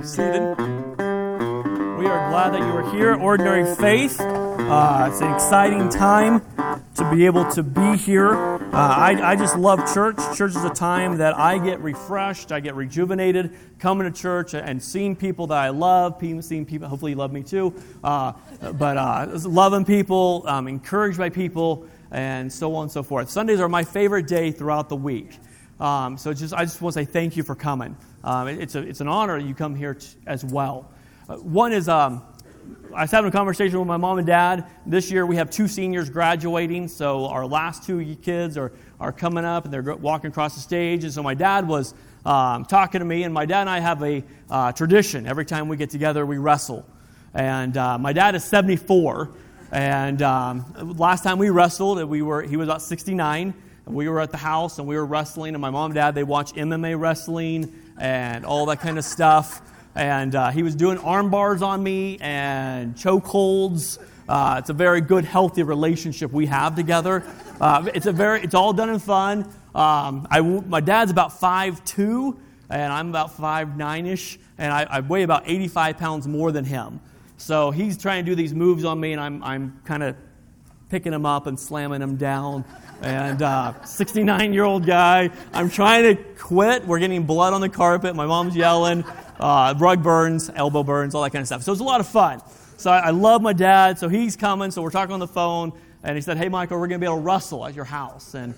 be seated. We are glad that you are here, Ordinary Faith. Uh, it's an exciting time to be able to be here. Uh, I, I just love church. Church is a time that I get refreshed, I get rejuvenated, coming to church and seeing people that I love, seeing people, hopefully you love me too, uh, but uh, loving people, um, encouraged by people, and so on and so forth. Sundays are my favorite day throughout the week. Um, so just, I just want to say thank you for coming. Um, it, it's, a, it's an honor you come here t- as well. Uh, one is um, I was having a conversation with my mom and dad. This year we have two seniors graduating, so our last two kids are, are coming up and they're walking across the stage. And so my dad was um, talking to me, and my dad and I have a uh, tradition. Every time we get together, we wrestle. And uh, my dad is 74. And um, last time we wrestled, we were, he was about 69 we were at the house and we were wrestling, and my mom and dad, they watch MMA wrestling and all that kind of stuff. And uh, he was doing arm bars on me and choke holds. Uh, it's a very good, healthy relationship we have together. Uh, it's, a very, it's all done in fun. Um, I, my dad's about 5'2", and I'm about 5'9"-ish, and I, I weigh about 85 pounds more than him. So he's trying to do these moves on me, and I'm, I'm kind of picking him up and slamming him down and 69 uh, year old guy. I'm trying to quit. We're getting blood on the carpet. My mom's yelling. Uh, rug burns, elbow burns, all that kind of stuff. So it's a lot of fun. So I, I love my dad. So he's coming. So we're talking on the phone. And he said, Hey, Michael, we're going to be able to wrestle at your house. And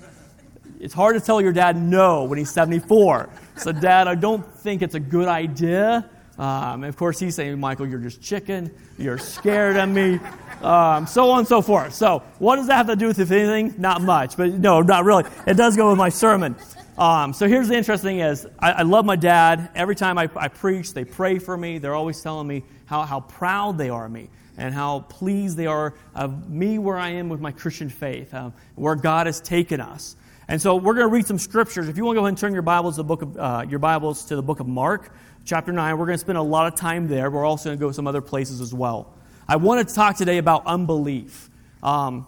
it's hard to tell your dad no when he's 74. So, Dad, I don't think it's a good idea. Um, of course, he's saying, Michael, you're just chicken. You're scared of me um, so on and so forth. So, what does that have to do with if anything? Not much, but no, not really. It does go with my sermon. Um, so here's the interesting thing is I, I love my dad. Every time I, I, preach, they pray for me. They're always telling me how, how proud they are of me and how pleased they are of me where I am with my Christian faith, uh, where God has taken us. And so we're going to read some scriptures. If you want to go ahead and turn your Bibles the book of, uh, your Bibles to the book of Mark, chapter 9, we're going to spend a lot of time there. We're also going to go some other places as well. I wanted to talk today about unbelief. Um,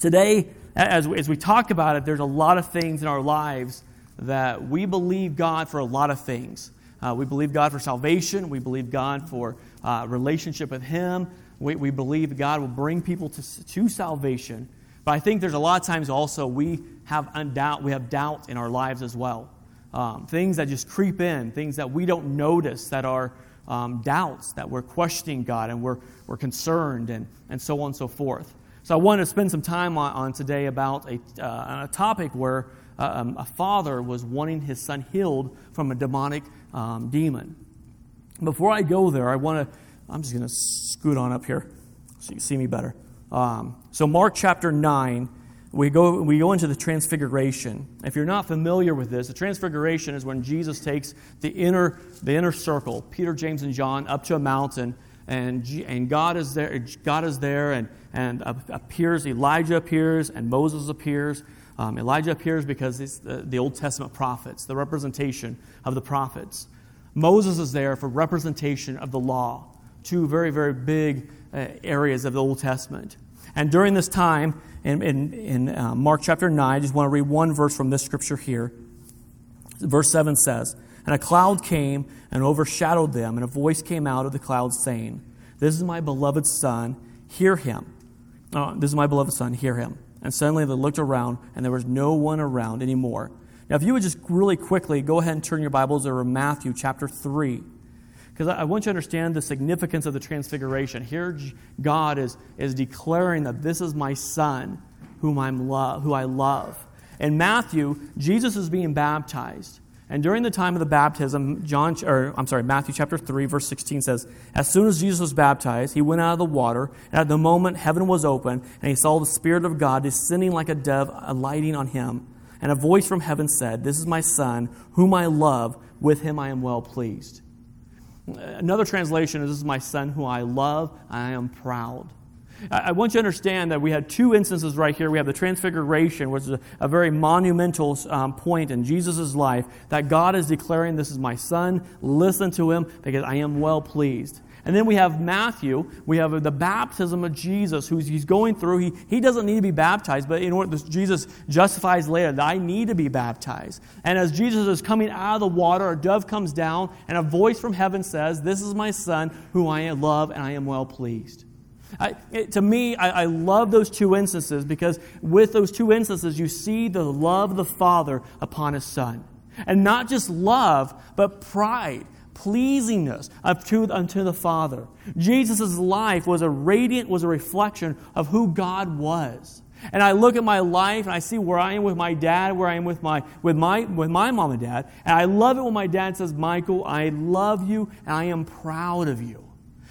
today, as, as we talk about it, there's a lot of things in our lives that we believe God for a lot of things. Uh, we believe God for salvation. We believe God for uh, relationship with Him. We, we believe God will bring people to, to salvation. But I think there's a lot of times also we have undoubt, we have doubt in our lives as well. Um, things that just creep in, things that we don't notice that are um, doubts, that we're questioning God and we're, we're concerned, and, and so on and so forth. So I want to spend some time on, on today about a, uh, a topic where uh, um, a father was wanting his son healed from a demonic um, demon. Before I go there, I want to, I'm just going to scoot on up here so you can see me better. Um, so, Mark chapter 9 we go, we go into the transfiguration. If you're not familiar with this, the transfiguration is when Jesus takes the inner, the inner circle, Peter, James, and John, up to a mountain, and, and God is there, God is there and, and appears, Elijah appears, and Moses appears. Um, Elijah appears because it's the, the Old Testament prophets, the representation of the prophets. Moses is there for representation of the law, two very, very big uh, areas of the Old Testament. And during this time, in, in, in uh, Mark chapter 9, I just want to read one verse from this scripture here. Verse 7 says, And a cloud came and overshadowed them, and a voice came out of the cloud saying, This is my beloved Son, hear him. Oh, this is my beloved Son, hear him. And suddenly they looked around, and there was no one around anymore. Now, if you would just really quickly go ahead and turn your Bibles over to Matthew chapter 3 because I want you to understand the significance of the transfiguration. Here, God is, is declaring that this is my son whom, I'm love, who I love. In Matthew, Jesus is being baptized. And during the time of the baptism, John, or I'm sorry, Matthew chapter 3, verse 16 says, As soon as Jesus was baptized, he went out of the water, and at the moment heaven was open, and he saw the Spirit of God descending like a dove, alighting on him. And a voice from heaven said, This is my Son, whom I love, with him I am well pleased. Another translation is This is my son who I love, I am proud. I want you to understand that we had two instances right here. We have the Transfiguration, which is a, very monumental um, point in Jesus' life, that God is declaring, This is my son, listen to him, because I am well pleased. And then we have Matthew. We have the baptism of Jesus, who's he's going through. He, he doesn't need to be baptized, but in order Jesus justifies later that I need to be baptized. And as Jesus is coming out of the water, a dove comes down, and a voice from heaven says, This is my son, whom I love, and I am well pleased. I, it, to me, I, I love those two instances because with those two instances, you see the love of the Father upon his Son. And not just love, but pride, pleasingness unto, unto the Father. Jesus' life was a radiant, was a reflection of who God was. And I look at my life and I see where I am with my dad, where I am with my, with my, with my mom and dad. And I love it when my dad says, Michael, I love you and I am proud of you.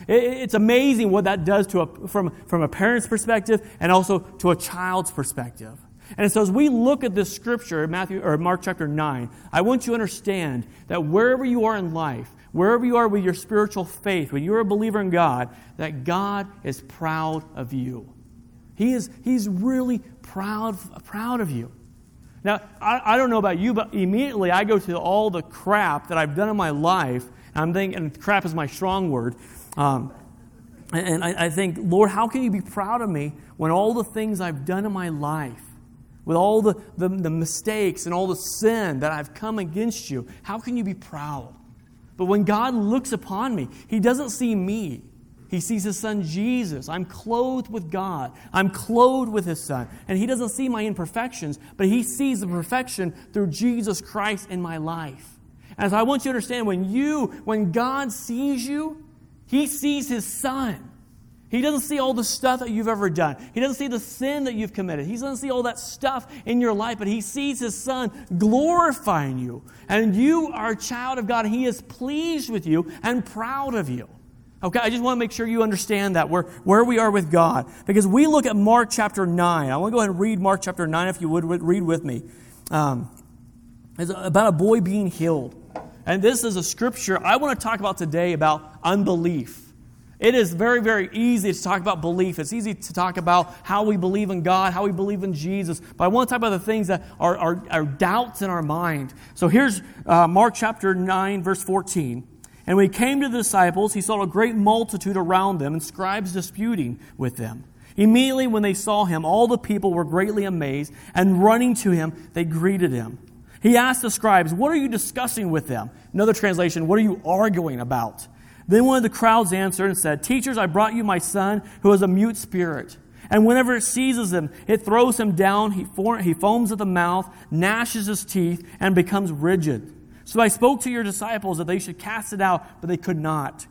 It's amazing what that does to a, from, from a parent's perspective and also to a child's perspective. And so as we look at this scripture, Matthew or Mark chapter 9, I want you to understand that wherever you are in life, wherever you are with your spiritual faith, when you're a believer in God, that God is proud of you. He is he's really proud, proud of you. Now, I, I don't know about you, but immediately I go to all the crap that I've done in my life. And I'm thinking, and crap is my strong word. Um, and I, I think, Lord, how can you be proud of me when all the things I've done in my life, with all the, the, the, mistakes and all the sin that I've come against you, how can you be proud? But when God looks upon me, He doesn't see me. He sees His Son Jesus. I'm clothed with God. I'm clothed with His Son. And He doesn't see my imperfections, but He sees the perfection through Jesus Christ in my life. And so I want you to understand when you, when God sees you, he sees his son. He doesn't see all the stuff that you've ever done. He doesn't see the sin that you've committed. He doesn't see all that stuff in your life, but he sees his son glorifying you. And you are a child of God. He is pleased with you and proud of you. Okay, I just want to make sure you understand that, where, where we are with God. Because we look at Mark chapter 9. I want to go ahead and read Mark chapter 9, if you would read with me. Um, it's about a boy being healed. And this is a scripture I want to talk about today about unbelief. It is very, very easy to talk about belief. It's easy to talk about how we believe in God, how we believe in Jesus. But I want to talk about the things that are, are, are doubts in our mind. So here's uh, Mark chapter 9, verse 14. And when he came to the disciples, he saw a great multitude around them and scribes disputing with them. Immediately, when they saw him, all the people were greatly amazed, and running to him, they greeted him. He asked the scribes, What are you discussing with them? Another translation, What are you arguing about? Then one of the crowds answered and said, Teachers, I brought you my son who has a mute spirit. And whenever it seizes him, it throws him down. He, he foams at the mouth, gnashes his teeth, and becomes rigid. So I spoke to your disciples that they should cast it out, but they could not.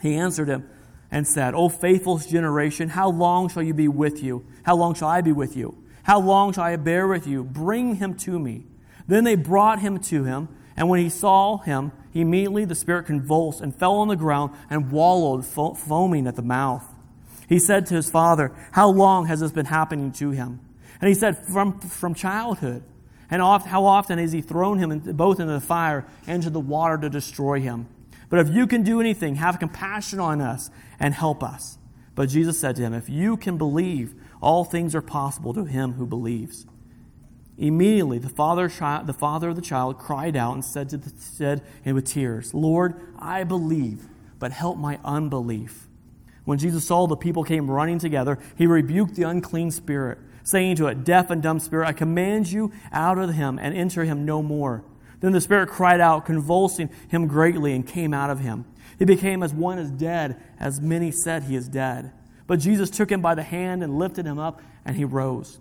He answered him and said, O faithful generation, how long shall you be with you? How long shall I be with you? How long shall I bear with you? Bring him to me. Then they brought him to him, and when he saw him, he immediately the spirit convulsed and fell on the ground and wallowed, fo- foaming at the mouth. He said to his father, How long has this been happening to him? And he said, From, from childhood. And oft, how often has he thrown him in, both into the fire and into the water to destroy him? But if you can do anything, have compassion on us and help us. But Jesus said to him, If you can believe, all things are possible to him who believes. Immediately, the father, the father of the child cried out and said, to the, said with tears, Lord, I believe, but help my unbelief. When Jesus saw the people came running together, he rebuked the unclean spirit, saying to it, Deaf and dumb spirit, I command you out of him and enter him no more. Then the spirit cried out, convulsing him greatly, and came out of him. He became as one as dead, as many said he is dead. But Jesus took him by the hand and lifted him up, and he rose.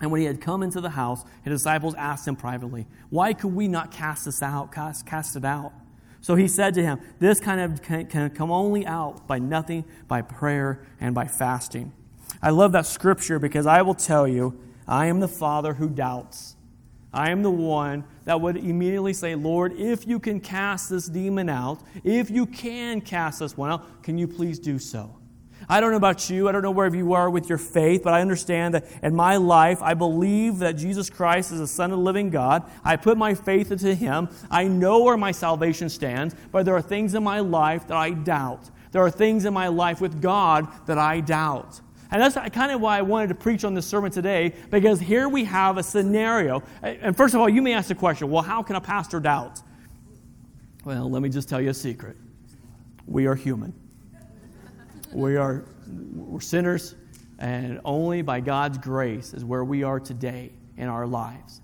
And when he had come into the house, his disciples asked him privately, Why could we not cast this out, cast, cast it out? So he said to him, This kind of can, can come only out by nothing, by prayer and by fasting. I love that scripture because I will tell you, I am the father who doubts. I am the one that would immediately say, Lord, if you can cast this demon out, if you can cast this one out, can you please do so? I don't know about you. I don't know where you are with your faith, but I understand that in my life, I believe that Jesus Christ is the Son of the living God. I put my faith into Him. I know where my salvation stands, but there are things in my life that I doubt. There are things in my life with God that I doubt. And that's kind of why I wanted to preach on this sermon today, because here we have a scenario. And first of all, you may ask the question well, how can a pastor doubt? Well, let me just tell you a secret. we are human. We are we're sinners, and only by God's grace is where we are today in our lives.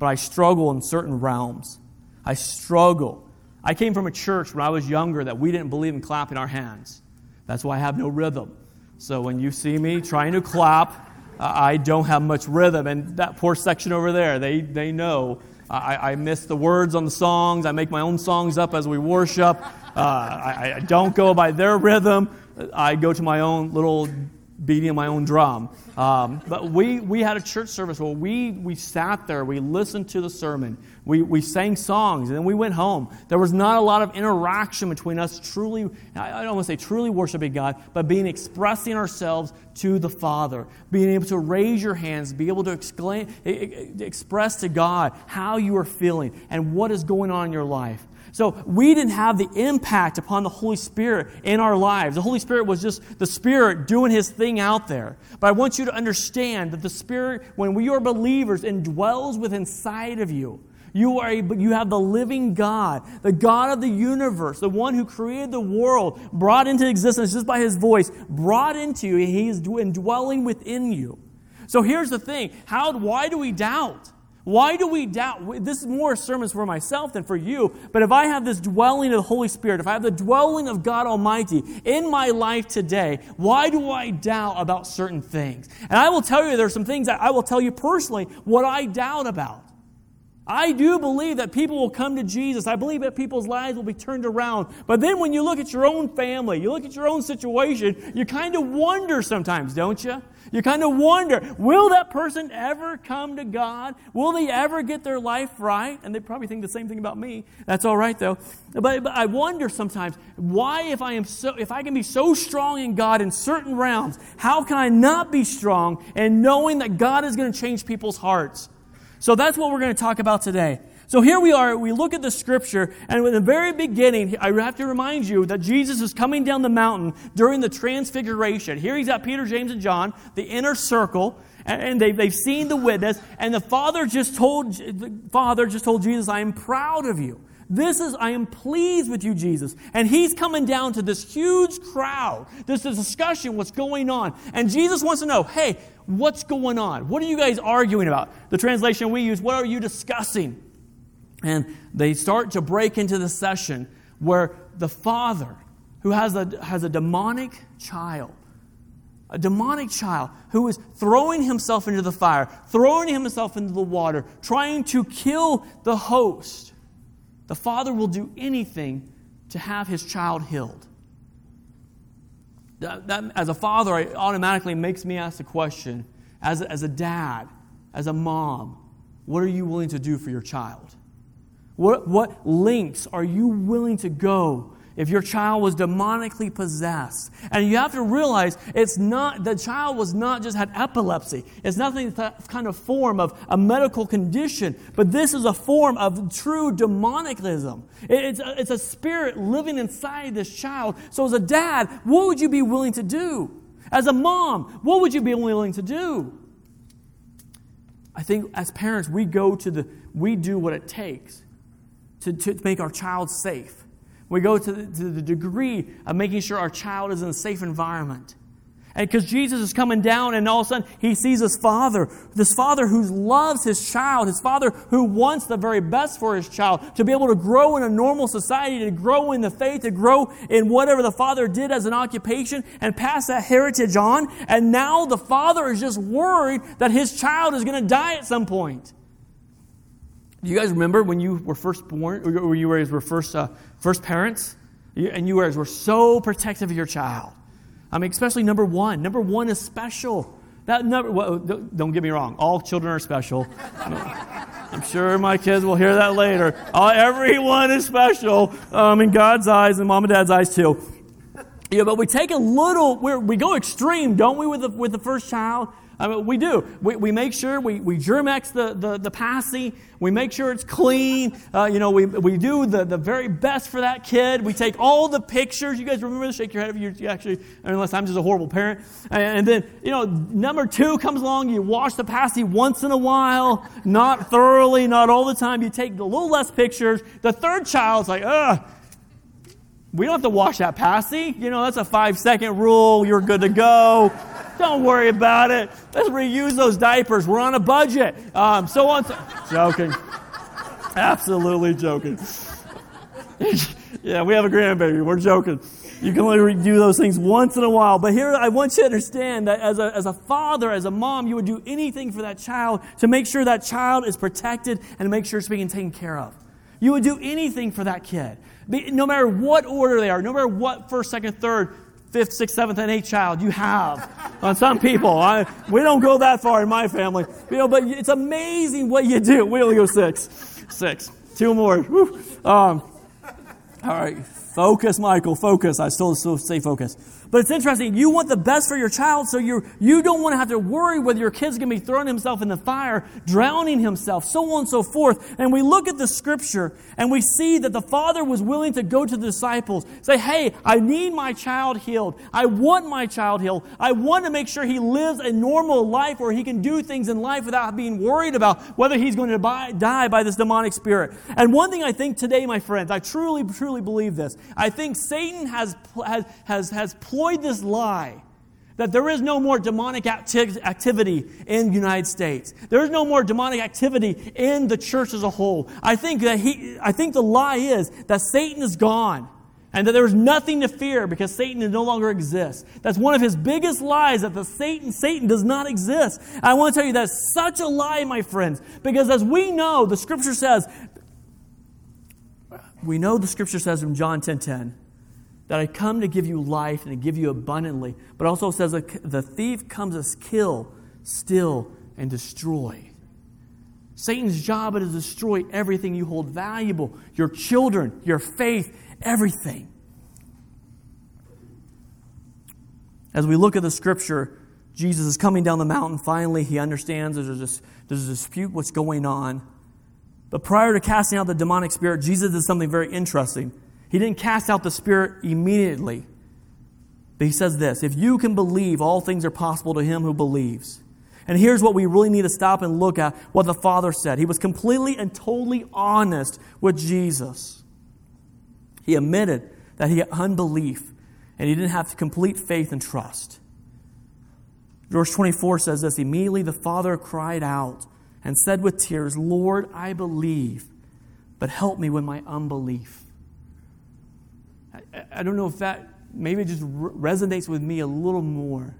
But I struggle in certain realms. I struggle. I came from a church when I was younger that we didn't believe in clapping our hands. That's why I have no rhythm. So when you see me trying to clap, I don't have much rhythm. And that poor section over there, they, they know. I, I miss the words on the songs. I make my own songs up as we worship. Uh, I, I don't go by their rhythm. I go to my own little beating my own drum. Um, but we, we had a church service where we, we sat there, we listened to the sermon, we, we sang songs, and then we went home. There was not a lot of interaction between us truly, I don't want to say truly worshiping God, but being expressing ourselves to the Father, being able to raise your hands, be able to exclaim, express to God how you are feeling and what is going on in your life. So we didn't have the impact upon the Holy Spirit in our lives. The Holy Spirit was just the Spirit doing His thing out there. But I want you to understand that the Spirit, when we are believers, indwells within inside of you. You, are a, you have the living God, the God of the universe, the one who created the world, brought into existence just by his voice, brought into you. He is indwelling within you. So here's the thing. How, why do we doubt? Why do we doubt? This is more sermons for myself than for you. But if I have this dwelling of the Holy Spirit, if I have the dwelling of God Almighty in my life today, why do I doubt about certain things? And I will tell you, there are some things that I will tell you personally what I doubt about. I do believe that people will come to Jesus. I believe that people's lives will be turned around. But then when you look at your own family, you look at your own situation, you kind of wonder sometimes, don't you? You kind of wonder, will that person ever come to God? Will they ever get their life right? And they probably think the same thing about me. That's all right though. But, but I wonder sometimes, why if I am so, if I can be so strong in God in certain realms, how can I not be strong and knowing that God is going to change people's hearts? So that's what we're going to talk about today. So here we are, we look at the scripture, and in the very beginning, I have to remind you that Jesus is coming down the mountain during the transfiguration. Here he's got Peter, James, and John, the inner circle, and they've, seen the witness, and the Father just told, the Father just told Jesus, I am proud of you. This is, I am pleased with you, Jesus. And he's coming down to this huge crowd, this is discussion, what's going on. And Jesus wants to know, hey, what's going on? What are you guys arguing about? The translation we use, what are you discussing? And they start to break into the session where the father, who has a, has a demonic child, a demonic child who is throwing himself into the fire, throwing himself into the water, trying to kill the host, the father will do anything to have his child healed. That, that, as a father, it automatically makes me ask the question as a, as a dad, as a mom, what are you willing to do for your child? What, what lengths are you willing to go if your child was demonically possessed. And you have to realize it's not, the child was not just had epilepsy. It's nothing that kind of form of a medical condition, but this is a form of true demonicism. It's a, it's a spirit living inside this child. So as a dad, what would you be willing to do? As a mom, what would you be willing to do? I think as parents, we go to the, we do what it takes to, to make our child safe. We go to the, to the degree of making sure our child is in a safe environment. And because Jesus is coming down, and all of a sudden he sees his father, this father who loves his child, his father who wants the very best for his child, to be able to grow in a normal society, to grow in the faith, to grow in whatever the father did as an occupation, and pass that heritage on. And now the father is just worried that his child is going to die at some point. Do you guys remember when you were first born, or you were first, uh, first parents? And you were, as were so protective of your child. I mean, especially number one. Number one is special. That number, well, don't get me wrong, all children are special. I'm sure my kids will hear that later. Uh, everyone is special um, in God's eyes and mom and dad's eyes too. Yeah, but we take a little, we go extreme, don't we, with the, with the first child? I mean, we do. We, we make sure we, we Germ-X the, the, the passy. We make sure it's clean. Uh, you know, we, we do the, the very best for that kid. We take all the pictures. You guys remember this? Shake your head if you, you actually, unless I'm just a horrible parent. And, and, then, you know, number two comes along. You wash the passy once in a while, not thoroughly, not all the time. You take a little less pictures. The third child's like, ugh, We don't have to wash that passy. You know, that's a five second rule. You're good to go. Don't worry about it. Let's reuse those diapers. We're on a budget. Um, so on. So, joking. Absolutely joking. yeah, we have a grandbaby. We're joking. You can only do those things once in a while. But here, I want you to understand that as a, as a father, as a mom, you would do anything for that child to make sure that child is protected and to make sure it's being taken care of. You would do anything for that kid. No matter what order they are, no matter what first, second, third, fifth, sixth, seventh, and eighth child you have on some people. I, we don't go that far in my family. You know, but it's amazing what you do. We only go six. Six. Two more. Um, all right. Focus, Michael. Focus. I still, still say focus. But it's interesting. You want the best for your child, so you you don't want to have to worry whether your kid's going to be throwing himself in the fire, drowning himself, so on and so forth. And we look at the scripture and we see that the father was willing to go to the disciples, say, Hey, I need my child healed. I want my child healed. I want to make sure he lives a normal life where he can do things in life without being worried about whether he's going to die by this demonic spirit. And one thing I think today, my friends, I truly, truly believe this. I think Satan has, has, has, has employed this lie that there is no more demonic acti- activity in the United States. There is no more demonic activity in the church as a whole. I think that he, I think the lie is that Satan is gone and that there is nothing to fear because Satan no longer exists. That's one of his biggest lies that the Satan, Satan does not exist. I want to tell you that's such a lie, my friends, because as we know, the scripture says, we know the scripture says in John 10 10, that I come to give you life and to give you abundantly. But also says the thief comes to kill, steal, and destroy. Satan's job is to destroy everything you hold valuable your children, your faith, everything. As we look at the scripture, Jesus is coming down the mountain. Finally, he understands there's a, there's a dispute what's going on. But prior to casting out the demonic spirit, Jesus does something very interesting. He didn't cast out the spirit immediately. But he says this if you can believe, all things are possible to him who believes. And here's what we really need to stop and look at what the Father said. He was completely and totally honest with Jesus. He admitted that he had unbelief and he didn't have complete faith and trust. Verse 24 says this Immediately the Father cried out and said with tears, Lord, I believe, but help me with my unbelief. I don't know if that maybe just resonates with me a little more.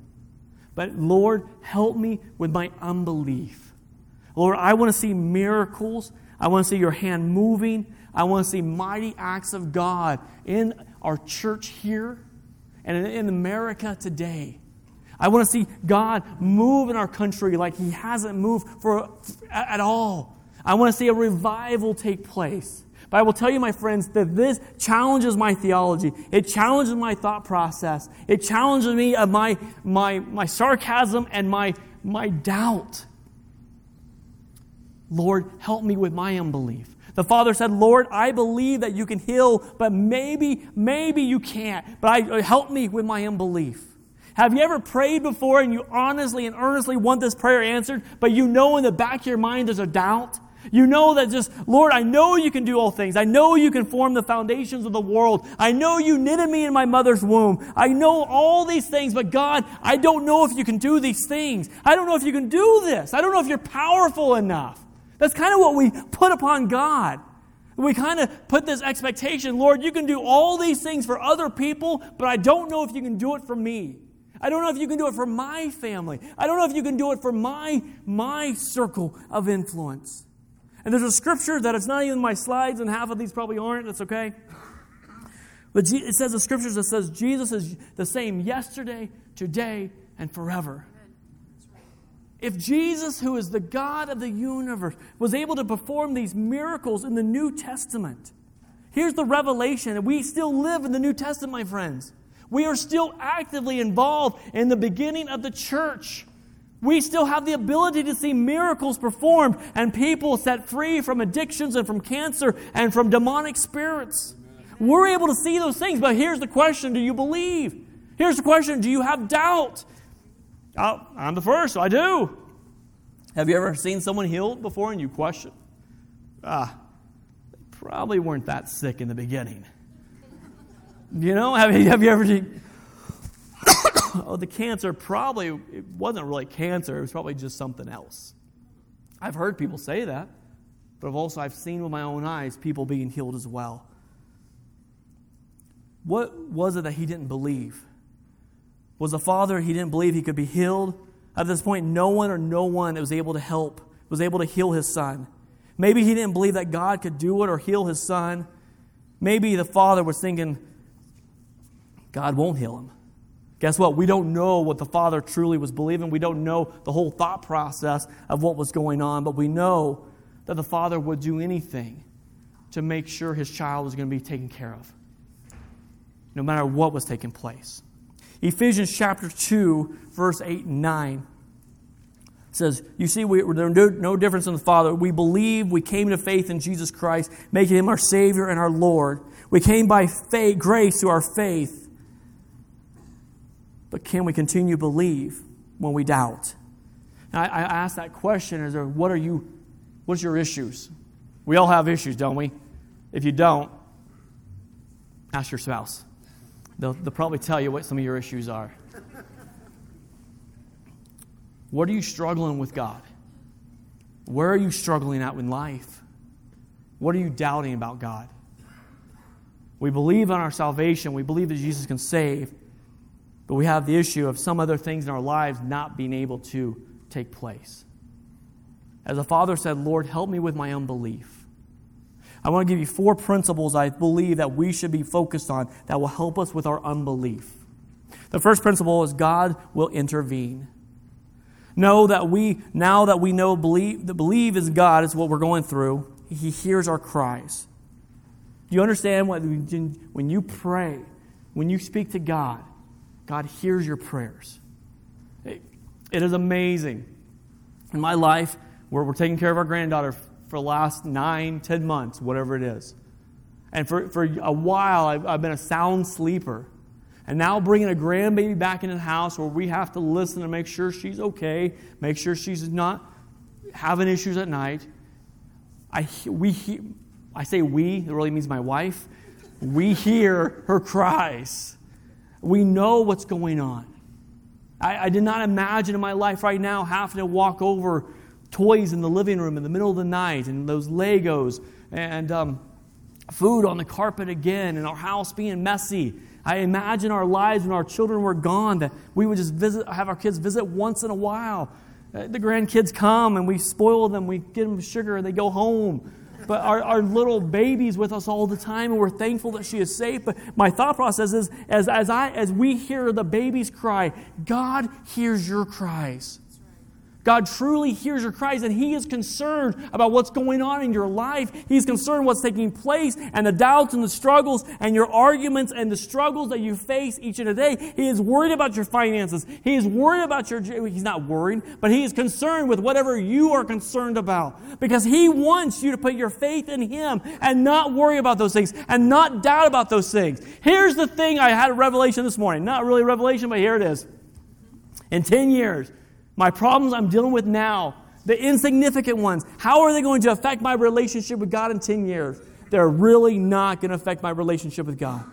But Lord, help me with my unbelief. Lord, I want to see miracles. I want to see your hand moving. I want to see mighty acts of God in our church here and in America today. I want to see God move in our country like He hasn't moved for, at all. I want to see a revival take place. But I will tell you, my friends, that this challenges my theology. It challenges my thought process. It challenges me of my, my, my sarcasm and my, my doubt. Lord, help me with my unbelief. The father said, Lord, I believe that you can heal, but maybe, maybe you can't. But I, uh, help me with my unbelief. Have you ever prayed before and you honestly and earnestly want this prayer answered, but you know in the back of your mind there's a doubt? You know that just, Lord, I know you can do all things. I know you can form the foundations of the world. I know you knitted me in my mother's womb. I know all these things, but God, I don't know if you can do these things. I don't know if you can do this. I don't know if you're powerful enough. That's kind of what we put upon God. We kind of put this expectation, Lord, you can do all these things for other people, but I don't know if you can do it for me. I don't know if you can do it for my family. I don't know if you can do it for my, my circle of influence. And there's a scripture that it's not even my slides, and half of these probably aren't. That's okay. But it says the scriptures that says Jesus is the same yesterday, today, and forever. If Jesus, who is the God of the universe, was able to perform these miracles in the New Testament, here's the revelation. that We still live in the New Testament, my friends. We are still actively involved in the beginning of the church. We still have the ability to see miracles performed and people set free from addictions and from cancer and from demonic spirits. We're able to see those things, but here's the question do you believe? Here's the question do you have doubt? Oh, I'm the first, so I do. Have you ever seen someone healed before and you question? Ah, they probably weren't that sick in the beginning. You know, have have you ever oh, the cancer probably it wasn't really cancer, it was probably just something else. I've heard people say that, but I've also I've seen with my own eyes people being healed as well. What was it that he didn't believe? Was the father he didn't believe he could be healed? At this point, no one or no one that was able to help was able to heal his son. Maybe he didn't believe that God could do it or heal his son. Maybe the father was thinking, God won't heal him. Guess what? We don't know what the father truly was believing. We don't know the whole thought process of what was going on, but we know that the father would do anything to make sure his child was going to be taken care of, no matter what was taking place. Ephesians chapter 2, verse 8 and 9 says, You see, we, there's no, no difference in the Father. We believe, we came to faith in Jesus Christ, making him our Savior and our Lord. We came by faith, grace through our faith but can we continue to believe when we doubt? I, I ask that question is there, what are you, what's your issues? We all have issues, don't we? If you don't, ask your spouse. They'll, they'll probably tell you what some of your issues are. What are you struggling with God? Where are you struggling at in life? What are you doubting about God? We believe in our salvation. We believe that Jesus can save. But we have the issue of some other things in our lives not being able to take place. As a father said, Lord, help me with my unbelief. I want to give you four principles I believe that we should be focused on that will help us with our unbelief. The first principle is God will intervene. Know that we, now that we know believe, that believe is God is what we're going through, He hears our cries. Do you understand what, when you pray, when you speak to God, God hears your prayers. It, is amazing. In my life, where we're taking care of our granddaughter for the last nine, ten months, whatever it is. And for, for a while, I've, I've been a sound sleeper. And now bringing a grandbaby back into the house where we have to listen to make sure she's okay, make sure she's not having issues at night. I, we, I say we, it really means my wife. We hear her cries. We know what's going on. I, I, did not imagine in my life right now having to walk over toys in the living room in the middle of the night and those Legos and um, food on the carpet again and our house being messy. I imagine our lives when our children were gone that we would just visit, have our kids visit once in a while. Uh, the grandkids come and we spoil them, we give them sugar, and they go home but our, our little baby's with us all the time, and we're thankful that she is safe. But my thought process is as, as, I, as we hear the babies cry, God hears your cries. God truly hears your cries and He is concerned about what's going on in your life. He's concerned what's taking place and the doubts and the struggles and your arguments and the struggles that you face each and every day. He is worried about your finances. He is worried about your, He's not worried, but He is concerned with whatever you are concerned about because He wants you to put your faith in Him and not worry about those things and not doubt about those things. Here's the thing I had a revelation this morning. Not really a revelation, but here it is. In 10 years, my problems I'm dealing with now, the insignificant ones, how are they going to affect my relationship with God in 10 years? They're really not going to affect my relationship with God.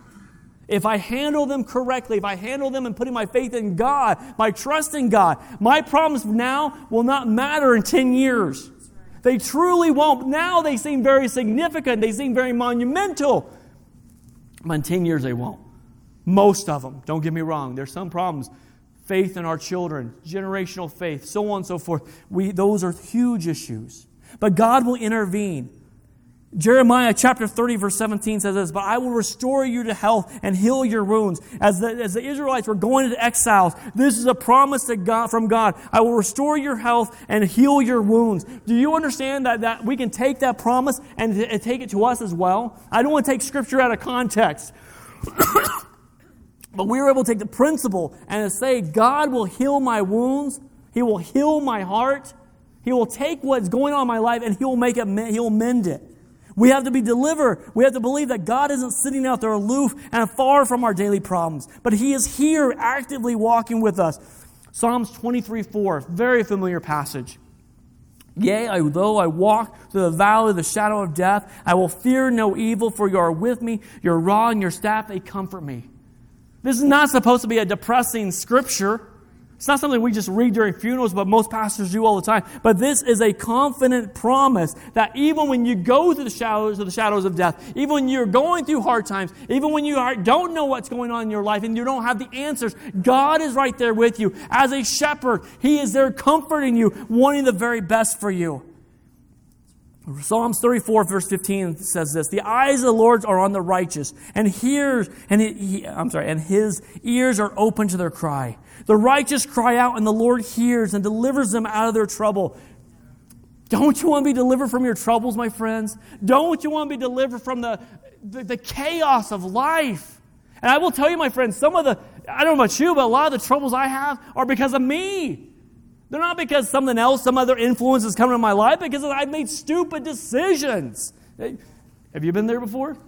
If I handle them correctly, if I handle them and putting my faith in God, my trust in God, my problems now will not matter in 10 years. They truly won't. Now they seem very significant, they seem very monumental. But in 10 years, they won't. Most of them, don't get me wrong. There's some problems faith in our children, generational faith, so on and so forth. We, those are huge issues. But God will intervene. Jeremiah chapter 30, verse 17 says this, But I will restore you to health and heal your wounds. As the, as the Israelites were going into exiles, this is a promise to God, from God. I will restore your health and heal your wounds. Do you understand that, that we can take that promise and, and take it to us as well? I don't want to take scripture out of context. But we were able to take the principle and to say, God will heal my wounds. He will heal my heart. He will take what's going on in my life and He will make it, He'll mend it. We have to be delivered. We have to believe that God isn't sitting out there aloof and far from our daily problems, but He is here actively walking with us. Psalms 23 4, very familiar passage. Yea, I, though I walk through the valley of the shadow of death, I will fear no evil, for you are with me. Your rod and your staff, they comfort me. This is not supposed to be a depressing scripture. It's not something we just read during funerals, but most pastors do all the time. But this is a confident promise that even when you go through the shadows of the shadows of death, even when you're going through hard times, even when you are, don't know what's going on in your life and you don't have the answers, God is right there with you. As a shepherd, He is there comforting you, wanting the very best for you. Psalms 34, verse 15 says this The eyes of the Lord are on the righteous, and hears, and he, he, I'm sorry, and his ears are open to their cry. The righteous cry out, and the Lord hears and delivers them out of their trouble. Don't you want to be delivered from your troubles, my friends? Don't you want to be delivered from the, the, the chaos of life? And I will tell you, my friends, some of the, I don't know about you, but a lot of the troubles I have are because of me. They're not because something else, some other influence is coming in my life, because I've made stupid decisions. Have you been there before?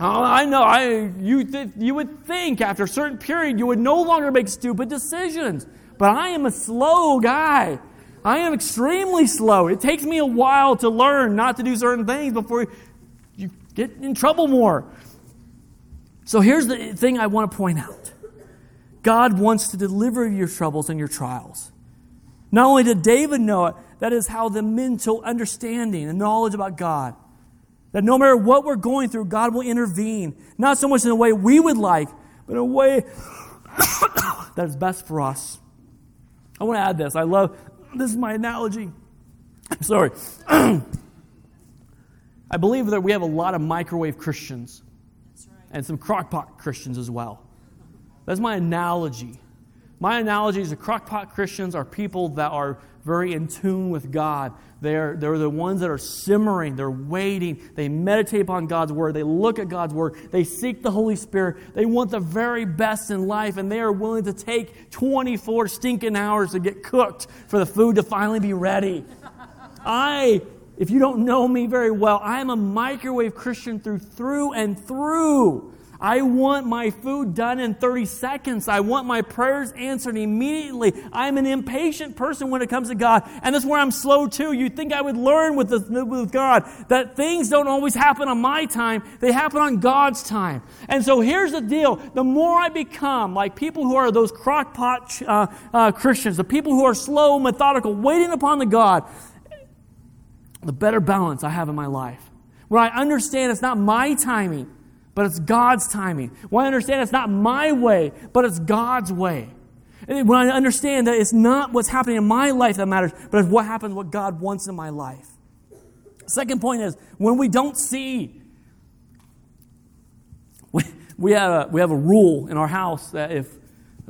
Oh, I know. I, you, th- you would think after a certain period you would no longer make stupid decisions. But I am a slow guy. I am extremely slow. It takes me a while to learn not to do certain things before you get in trouble more. So here's the thing I want to point out God wants to deliver your troubles and your trials. Not only did David know it, that is how the mental understanding and knowledge about God that no matter what we're going through, God will intervene. Not so much in a way we would like, but in a way that is best for us. I want to add this. I love this is my analogy. I'm sorry. I believe that we have a lot of microwave Christians and some crockpot Christians as well. That's my analogy. My analogy is the crockpot Christians are people that are very in tune with God. They're, they're the ones that are simmering, they're waiting, they meditate upon God's Word, they look at God's Word, they seek the Holy Spirit, they want the very best in life, and they are willing to take 24 stinking hours to get cooked for the food to finally be ready. I, if you don't know me very well, I am a microwave Christian through through and through. I want my food done in 30 seconds. I want my prayers answered immediately. I'm an impatient person when it comes to God. And that's where I'm slow too. You'd think I would learn with, with God that things don't always happen on my time, they happen on God's time. And so here's the deal the more I become like people who are those crockpot uh, uh, Christians, the people who are slow, methodical, waiting upon the God, the better balance I have in my life. When I understand it's not my timing, but it's God's timing. When I understand it's not my way, but it's God's way. And when I understand that it's not what's happening in my life that matters, but it's what happens, what God wants in my life. Second point is when we don't see, we, we, have, a, we have a rule in our house that if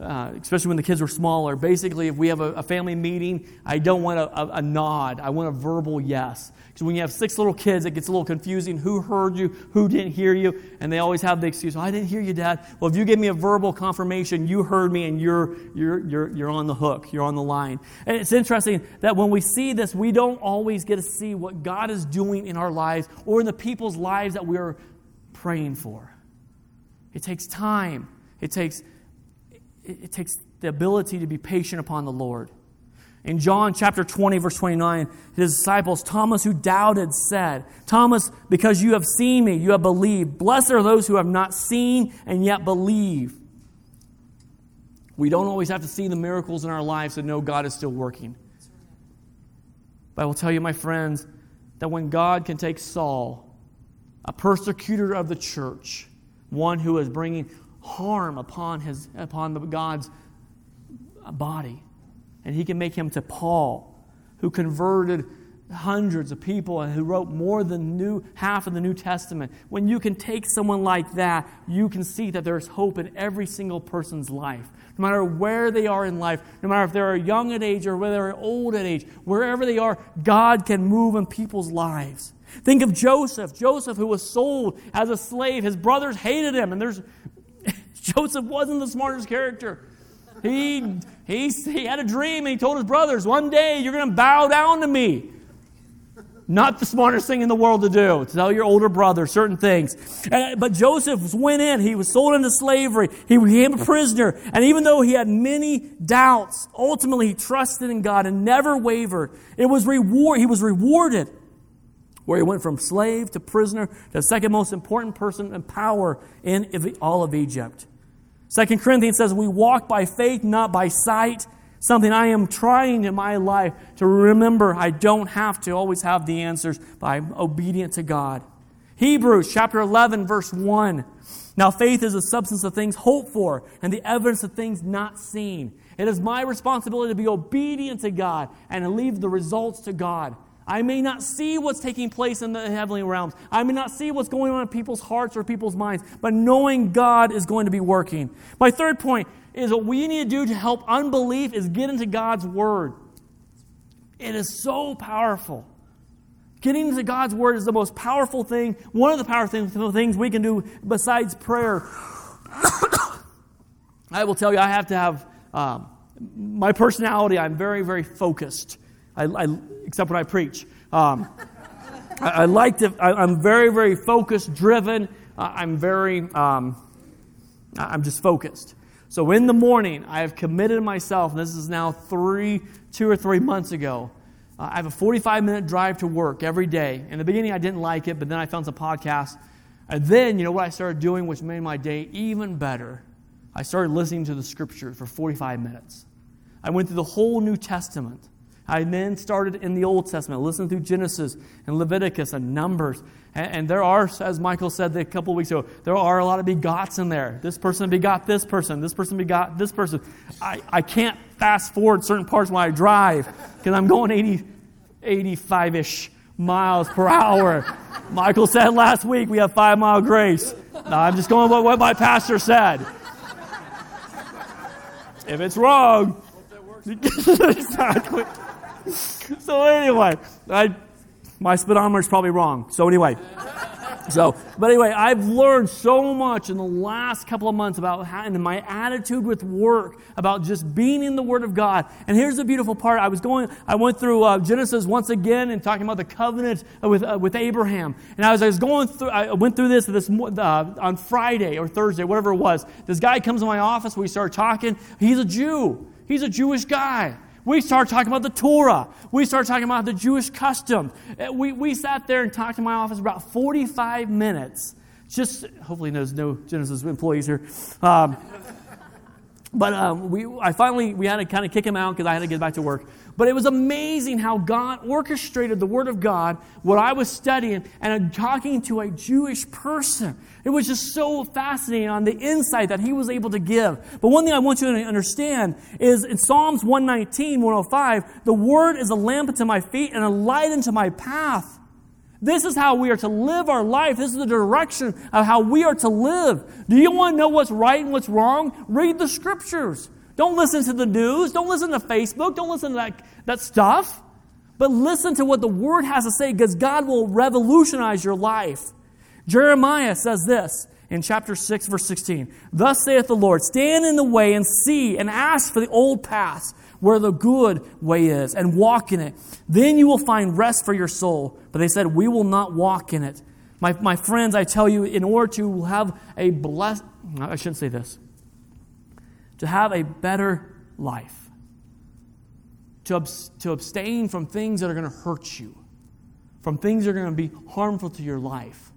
uh, especially when the kids were smaller. Basically, if we have a, a family meeting, I don't want a, a, a, nod. I want a verbal yes. Because when you have six little kids, it gets a little confusing. Who heard you? Who didn't hear you? And they always have the excuse, oh, I didn't hear you, Dad. Well, if you give me a verbal confirmation, you heard me and you're, you're, you're, you're on the hook. You're on the line. And it's interesting that when we see this, we don't always get to see what God is doing in our lives or in the people's lives that we're praying for. It takes time. It takes it takes the ability to be patient upon the Lord. In John chapter 20, verse 29, his disciples, Thomas, who doubted, said, Thomas, because you have seen me, you have believed. Blessed are those who have not seen and yet believe. We don't always have to see the miracles in our lives to know God is still working. But I will tell you, my friends, that when God can take Saul, a persecutor of the church, one who is bringing harm upon, his, upon the, God's body. And he can make him to Paul, who converted hundreds of people and who wrote more than new, half of the New Testament. When you can take someone like that, you can see that there's hope in every single person's life. No matter where they are in life, no matter if they're young at age or whether they're old at age, wherever they are, God can move in people's lives. Think of Joseph. Joseph, who was sold as a slave, his brothers hated him, and there's Joseph wasn't the smartest character. He, he, he had a dream and he told his brothers, One day you're going to bow down to me. Not the smartest thing in the world to do, to tell your older brother certain things. But Joseph went in. He was sold into slavery. He became a prisoner. And even though he had many doubts, ultimately he trusted in God and never wavered. It was reward. He was rewarded where he went from slave to prisoner to second most important person in power in all of Egypt. Second Corinthians says, We walk by faith, not by sight something I am trying in my life to remember I don't have to always have the answers, but I'm obedient to God. Hebrews chapter 11, verse 1. Now, faith is the substance of things hoped for and the evidence of things not seen. It is my responsibility to be obedient to God and to leave the results to God. I may not see what's taking place in the heavenly realms. I may not see what's going on in people's hearts or people's minds, but knowing God is going to be working. My third point is what we need to do to help unbelief is get into God's Word. It is so powerful. Getting into God's Word is the most powerful thing, one of the powerful things we can do besides prayer. I will tell you, I have to have um, my personality, I'm very, very focused, I, I, except when I preach. Um, I, I, like to, I, am very, very focused, driven. Uh, I'm very, um, I'm just focused. So in the morning, I have committed myself, and this is now three, two or three months ago. Uh, I have a 45 minute drive to work every day. In the beginning, I didn't like it, but then I found some podcasts. And then, you know what I started doing, which made my day even better? I started listening to the scriptures for 45 minutes. I went through the whole New Testament. I then started in the Old Testament, listening through Genesis and Leviticus and Numbers. And, and there are, as Michael said a couple weeks ago, there are a lot of begots in there. This person begot this person. This person begot this person. I, I can't fast forward certain parts when I drive because I'm going 80, 85 ish miles per hour. Michael said last week we have five mile grace. Now I'm just going with what my pastor said. If it's wrong, exactly. so anyway, I, my speedometer is probably wrong. So anyway. So, but anyway, I've learned so much in the last couple of months about how, and my attitude with work, about just being in the Word of God. And here's the beautiful part. I was going, I went through uh, Genesis once again and talking about the covenant with, uh, with Abraham. And as I was going through, I went through this, this uh, on Friday or Thursday, whatever it was. This guy comes to my office. We start talking. He's a Jew. He's a Jewish guy. We start talking about the Torah. We start talking about the Jewish custom. Uh, we, we sat there and talked in my office about 45 minutes. Just, hopefully there's no Genesis employees here. Um, but um, we, I finally, we had to kind of kick him out because I had to get back to work. But it was amazing how God orchestrated the Word of God, what I was studying, and talking to a Jewish person. It was just so fascinating on the insight that he was able to give. But one thing I want you to understand is in Psalms 119, 105, the Word is a lamp unto my feet and a light unto my path. This is how we are to live our life. This is the direction of how we are to live. Do you want to know what's right and what's wrong? Read the scriptures. Don't listen to the news. Don't listen to Facebook. Don't listen to that, that stuff. But listen to what the Word has to say because God will revolutionize your life. Jeremiah says this in chapter 6, verse 16 Thus saith the Lord, stand in the way and see and ask for the old paths where the good way is and walk in it. Then you will find rest for your soul. But they said, We will not walk in it. My, my friends, I tell you, in order to have a blessed, I shouldn't say this to have a better life, to, abs- to abstain from things that are going to hurt you, from things that are going to be harmful to your life.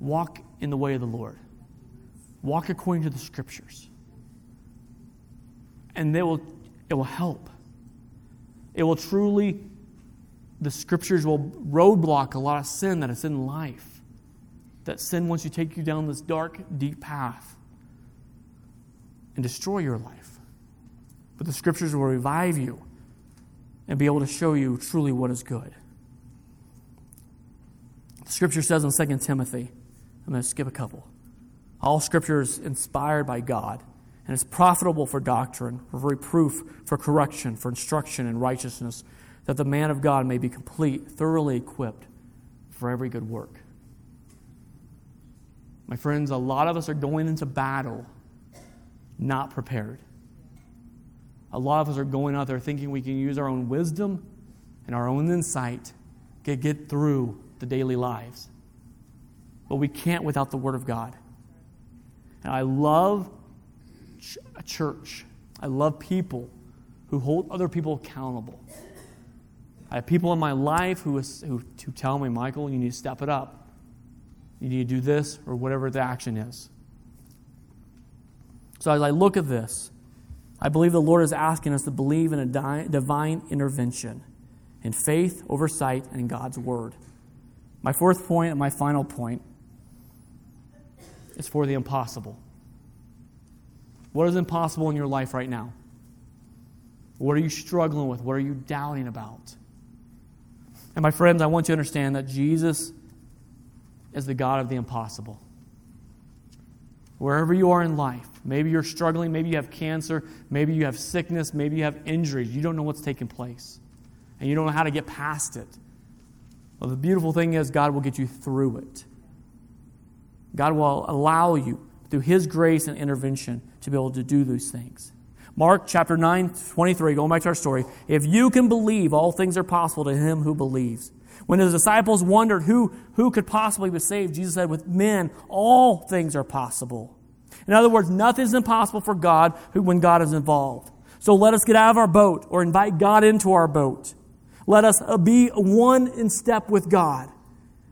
Walk in the way of the Lord, walk according to the scriptures. And they will, it will help. It will truly, the scriptures will roadblock a lot of sin that is in life. That sin wants to take you down this dark, deep path and destroy your life. But the scriptures will revive you and be able to show you truly what is good. The scripture says in 2 Timothy, I'm going to skip a couple. All scripture is inspired by God and is profitable for doctrine, for reproof, for correction, for instruction in righteousness, that the man of God may be complete, thoroughly equipped for every good work. My friends, a lot of us are going into battle not prepared. A lot of us are going out there thinking we can use our own wisdom and our own insight to get through the daily lives. But we can't without the Word of God. And I love a church. I love people who hold other people accountable. I have people in my life who, is, who, who tell me, Michael, you need to step it up. You need to do this or whatever the action is. So as I look at this, I believe the Lord is asking us to believe in a di- divine intervention, in faith, oversight, and God's word. My fourth point and my final point is for the impossible. What is impossible in your life right now? What are you struggling with? What are you doubting about? And my friends, I want you to understand that Jesus is the God of the impossible. Wherever you are in life, maybe you're struggling, maybe you have cancer, maybe you have sickness, maybe you have injuries, you don't know what's taking place, and you don't know how to get past it. Well, the beautiful thing is, God will get you through it. God will allow you, through His grace and intervention, to be able to do those things. Mark chapter 9, 23, going back to our story. If you can believe, all things are possible to him who believes. When his disciples wondered who, who could possibly be saved, Jesus said, With men, all things are possible. In other words, nothing is impossible for God when God is involved. So let us get out of our boat or invite God into our boat. Let us uh, be one in step with God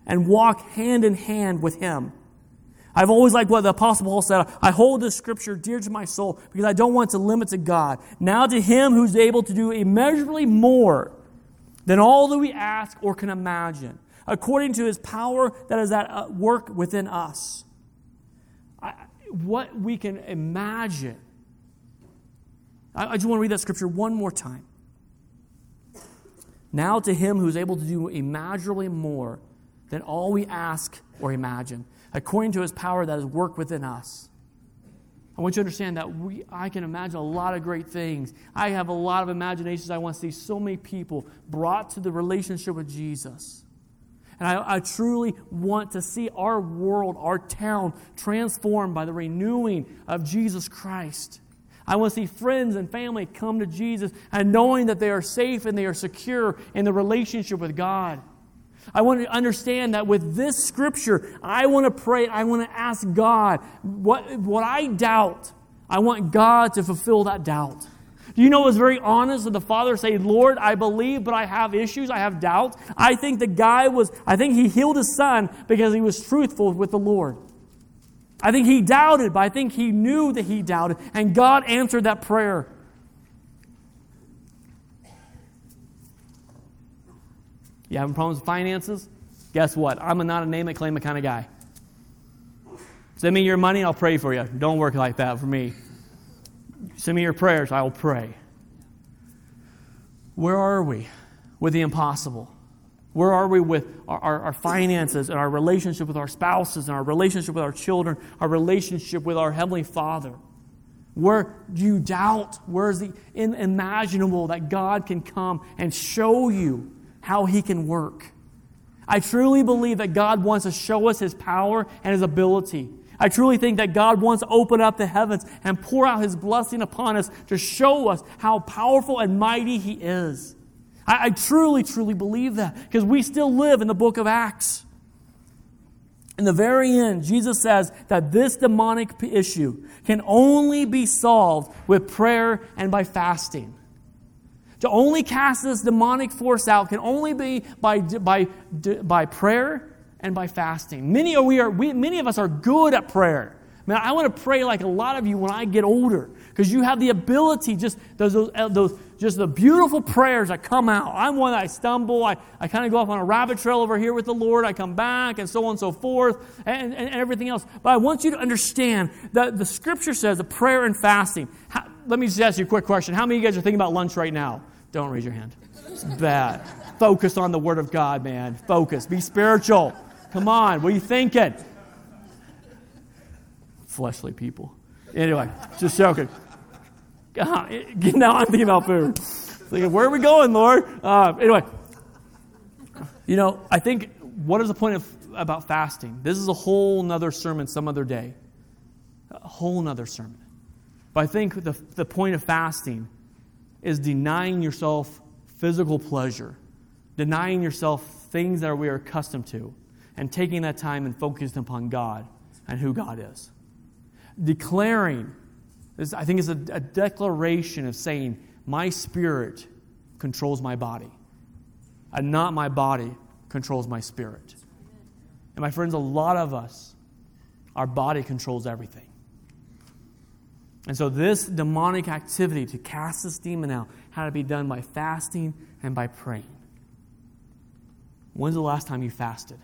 and walk hand in hand with Him. I've always liked what the Apostle Paul said. I hold this scripture dear to my soul because I don't want to limit to God. Now to him who's able to do immeasurably more than all that we ask or can imagine, according to his power that is at uh, work within us. I, what we can imagine. I, I just want to read that scripture one more time. Now to him who's able to do immeasurably more than all we ask or imagine according to his power that is worked within us. I want you to understand that we, I can imagine a lot of great things. I have a lot of imaginations. I want to see so many people brought to the relationship with Jesus. And I, I, truly want to see our world, our town, transformed by the renewing of Jesus Christ. I want to see friends and family come to Jesus and knowing that they are safe and they are secure in the relationship with God. I want to understand that with this scripture, I want to pray, I want to ask God what, what I doubt, I want God to fulfill that doubt. Do you know it was very honest that the father said, Lord, I believe, but I have issues, I have doubts. I think the guy was, I think he healed his son because he was truthful with the Lord. I think he doubted, but I think he knew that he doubted, and God answered that prayer. You having problems with finances? Guess what? I'm not a name it, claim it kind of guy. Send me your money, I'll pray for you. Don't work like that for me. Send me your prayers, I will pray. Where are we with the impossible? Where are we with our, our, our, finances and our relationship with our spouses and our relationship with our children, our relationship with our Heavenly Father? Where do you doubt? Where is the unimaginable that God can come and show you how He can work. I truly believe that God wants to show us His power and His ability. I truly think that God wants to open up the heavens and pour out His blessing upon us to show us how powerful and mighty He is. I, I truly, truly believe that because we still live in the book of Acts. In the very end, Jesus says that this demonic issue can only be solved with prayer and by fasting. To only cast this demonic force out can only be by, by, by prayer and by fasting. Many, of, we are, we, many of us are good at prayer. Man, I want to pray like a lot of you when I get older because you have the ability, just those, those, uh, those, just the beautiful prayers that come out. I'm one that I stumble. I, I kind of go off on a rabbit trail over here with the Lord. I come back and so on and so forth and, and, and everything else. But I want you to understand that the scripture says the prayer and fasting. How, let me just ask you a quick question. How many of you guys are thinking about lunch right now? Don't raise your hand. It's bad. Focus on the Word of God, man. Focus. Be spiritual. Come on. What are you thinking? Fleshly people. Anyway, just joking. God, now I'm thinking about food. Thinking, where are we going, Lord? Uh, anyway, you know, I think what is the point of about fasting? This is a whole nother sermon some other day. A whole nother sermon. But I think the, the point of fasting is denying yourself physical pleasure, denying yourself things that we are accustomed to, and taking that time and focusing upon God and who God is. Declaring, this, I think, is a, a declaration of saying, My spirit controls my body, and not my body controls my spirit. And my friends, a lot of us, our body controls everything. And so, this demonic activity to cast this demon out had to be done by fasting and by praying. When's the last time you fasted?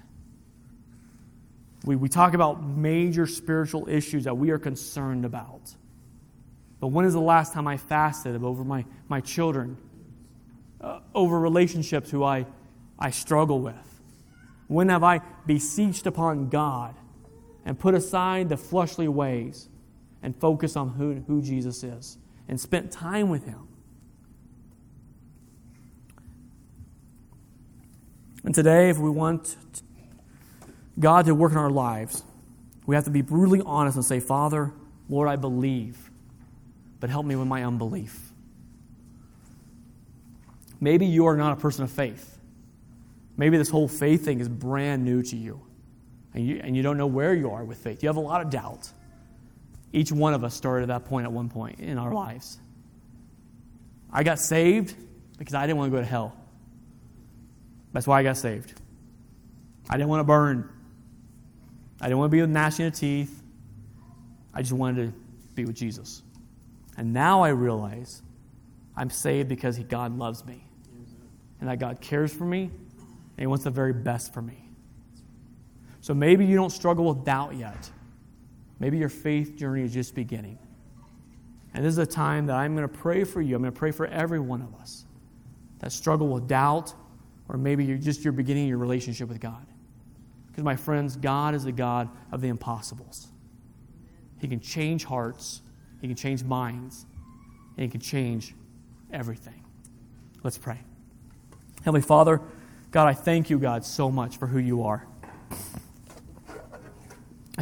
We, we talk about major spiritual issues that we are concerned about. But when is the last time I fasted over my, my children, uh, over relationships who I, I struggle with? When have I beseeched upon God and put aside the fleshly ways and focused on who, who Jesus is and spent time with Him? And today, if we want God to work in our lives, we have to be brutally honest and say, Father, Lord, I believe, but help me with my unbelief. Maybe you are not a person of faith. Maybe this whole faith thing is brand new to you and, you, and you don't know where you are with faith. You have a lot of doubt. Each one of us started at that point at one point in our lives. I got saved because I didn't want to go to hell. That's why I got saved. I didn't want to burn. I didn't want to be with gnashing of teeth. I just wanted to be with Jesus. And now I realize I'm saved because he, God loves me. And that God cares for me and he wants the very best for me. So maybe you don't struggle with doubt yet. Maybe your faith journey is just beginning. And this is a time that I'm going to pray for you. I'm going to pray for every one of us that struggle with doubt or maybe you're just you're beginning your relationship with God. Because my friends, God is the God of the impossibles. He can change hearts, he can change minds, and he can change everything. Let's pray. Heavenly Father, God, I thank you, God, so much for who you are.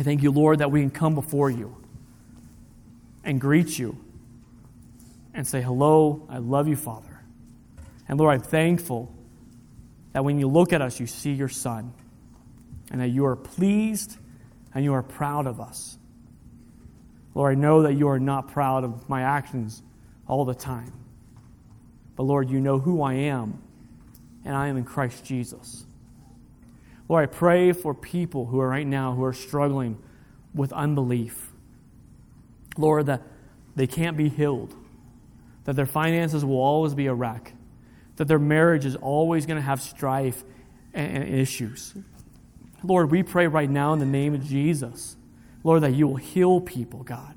I thank you, Lord, that we can come before you and greet you and say, Hello, I love you, Father. And Lord, I'm thankful that when you look at us, you see your Son, and that you are pleased and you are proud of us. Lord, I know that you are not proud of my actions all the time. But Lord, you know who I am, and I am in Christ Jesus. Lord, I pray for people who are right now who are struggling with unbelief. Lord, that they can't be healed, that their finances will always be a wreck, that their marriage is always going to have strife and, and issues. Lord, we pray right now in the name of Jesus, Lord, that you will heal people, God.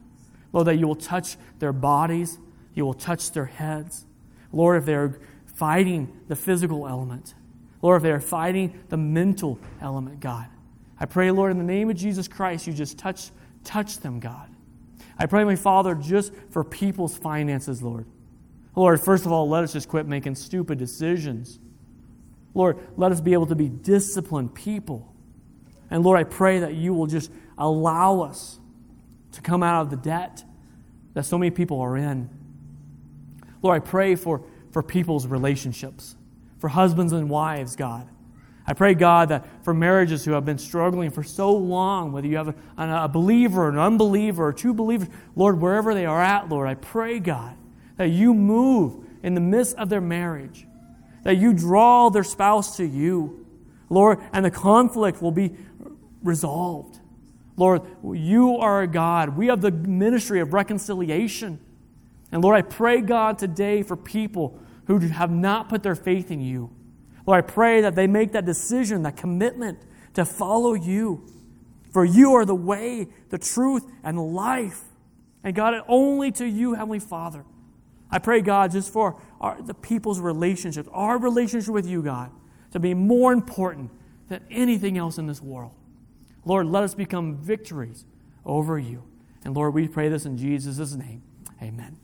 Lord, that you will touch their bodies, you will touch their heads. Lord, if they're fighting the physical element, Lord, if they are fighting the mental element, God, I pray, Lord, in the name of Jesus Christ, you just touch, touch them, God. I pray, my Father, just for people's finances, Lord. Lord, first of all, let us just quit making stupid decisions. Lord, let us be able to be disciplined people. And Lord, I pray that you will just allow us to come out of the debt that so many people are in. Lord, I pray for, for people's relationships, for husbands and wives, God. I pray, God, that for marriages who have been struggling for so long, whether you have a, a believer, an unbeliever, or two believers, Lord, wherever they are at, Lord, I pray, God, that you move in the midst of their marriage, that you draw their spouse to you, Lord, and the conflict will be resolved. Lord, you are a God. We have the ministry of reconciliation. And Lord, I pray, God, today for people who have not put their faith in you. Lord, I pray that they make that decision, that commitment to follow you. For you are the way, the truth, and the life. And God, only to you, Heavenly Father, I pray, God, just for our, the people's relationships, our relationship with you, God, to be more important than anything else in this world. Lord, let us become victories over you. And Lord, we pray this in Jesus' name. Amen.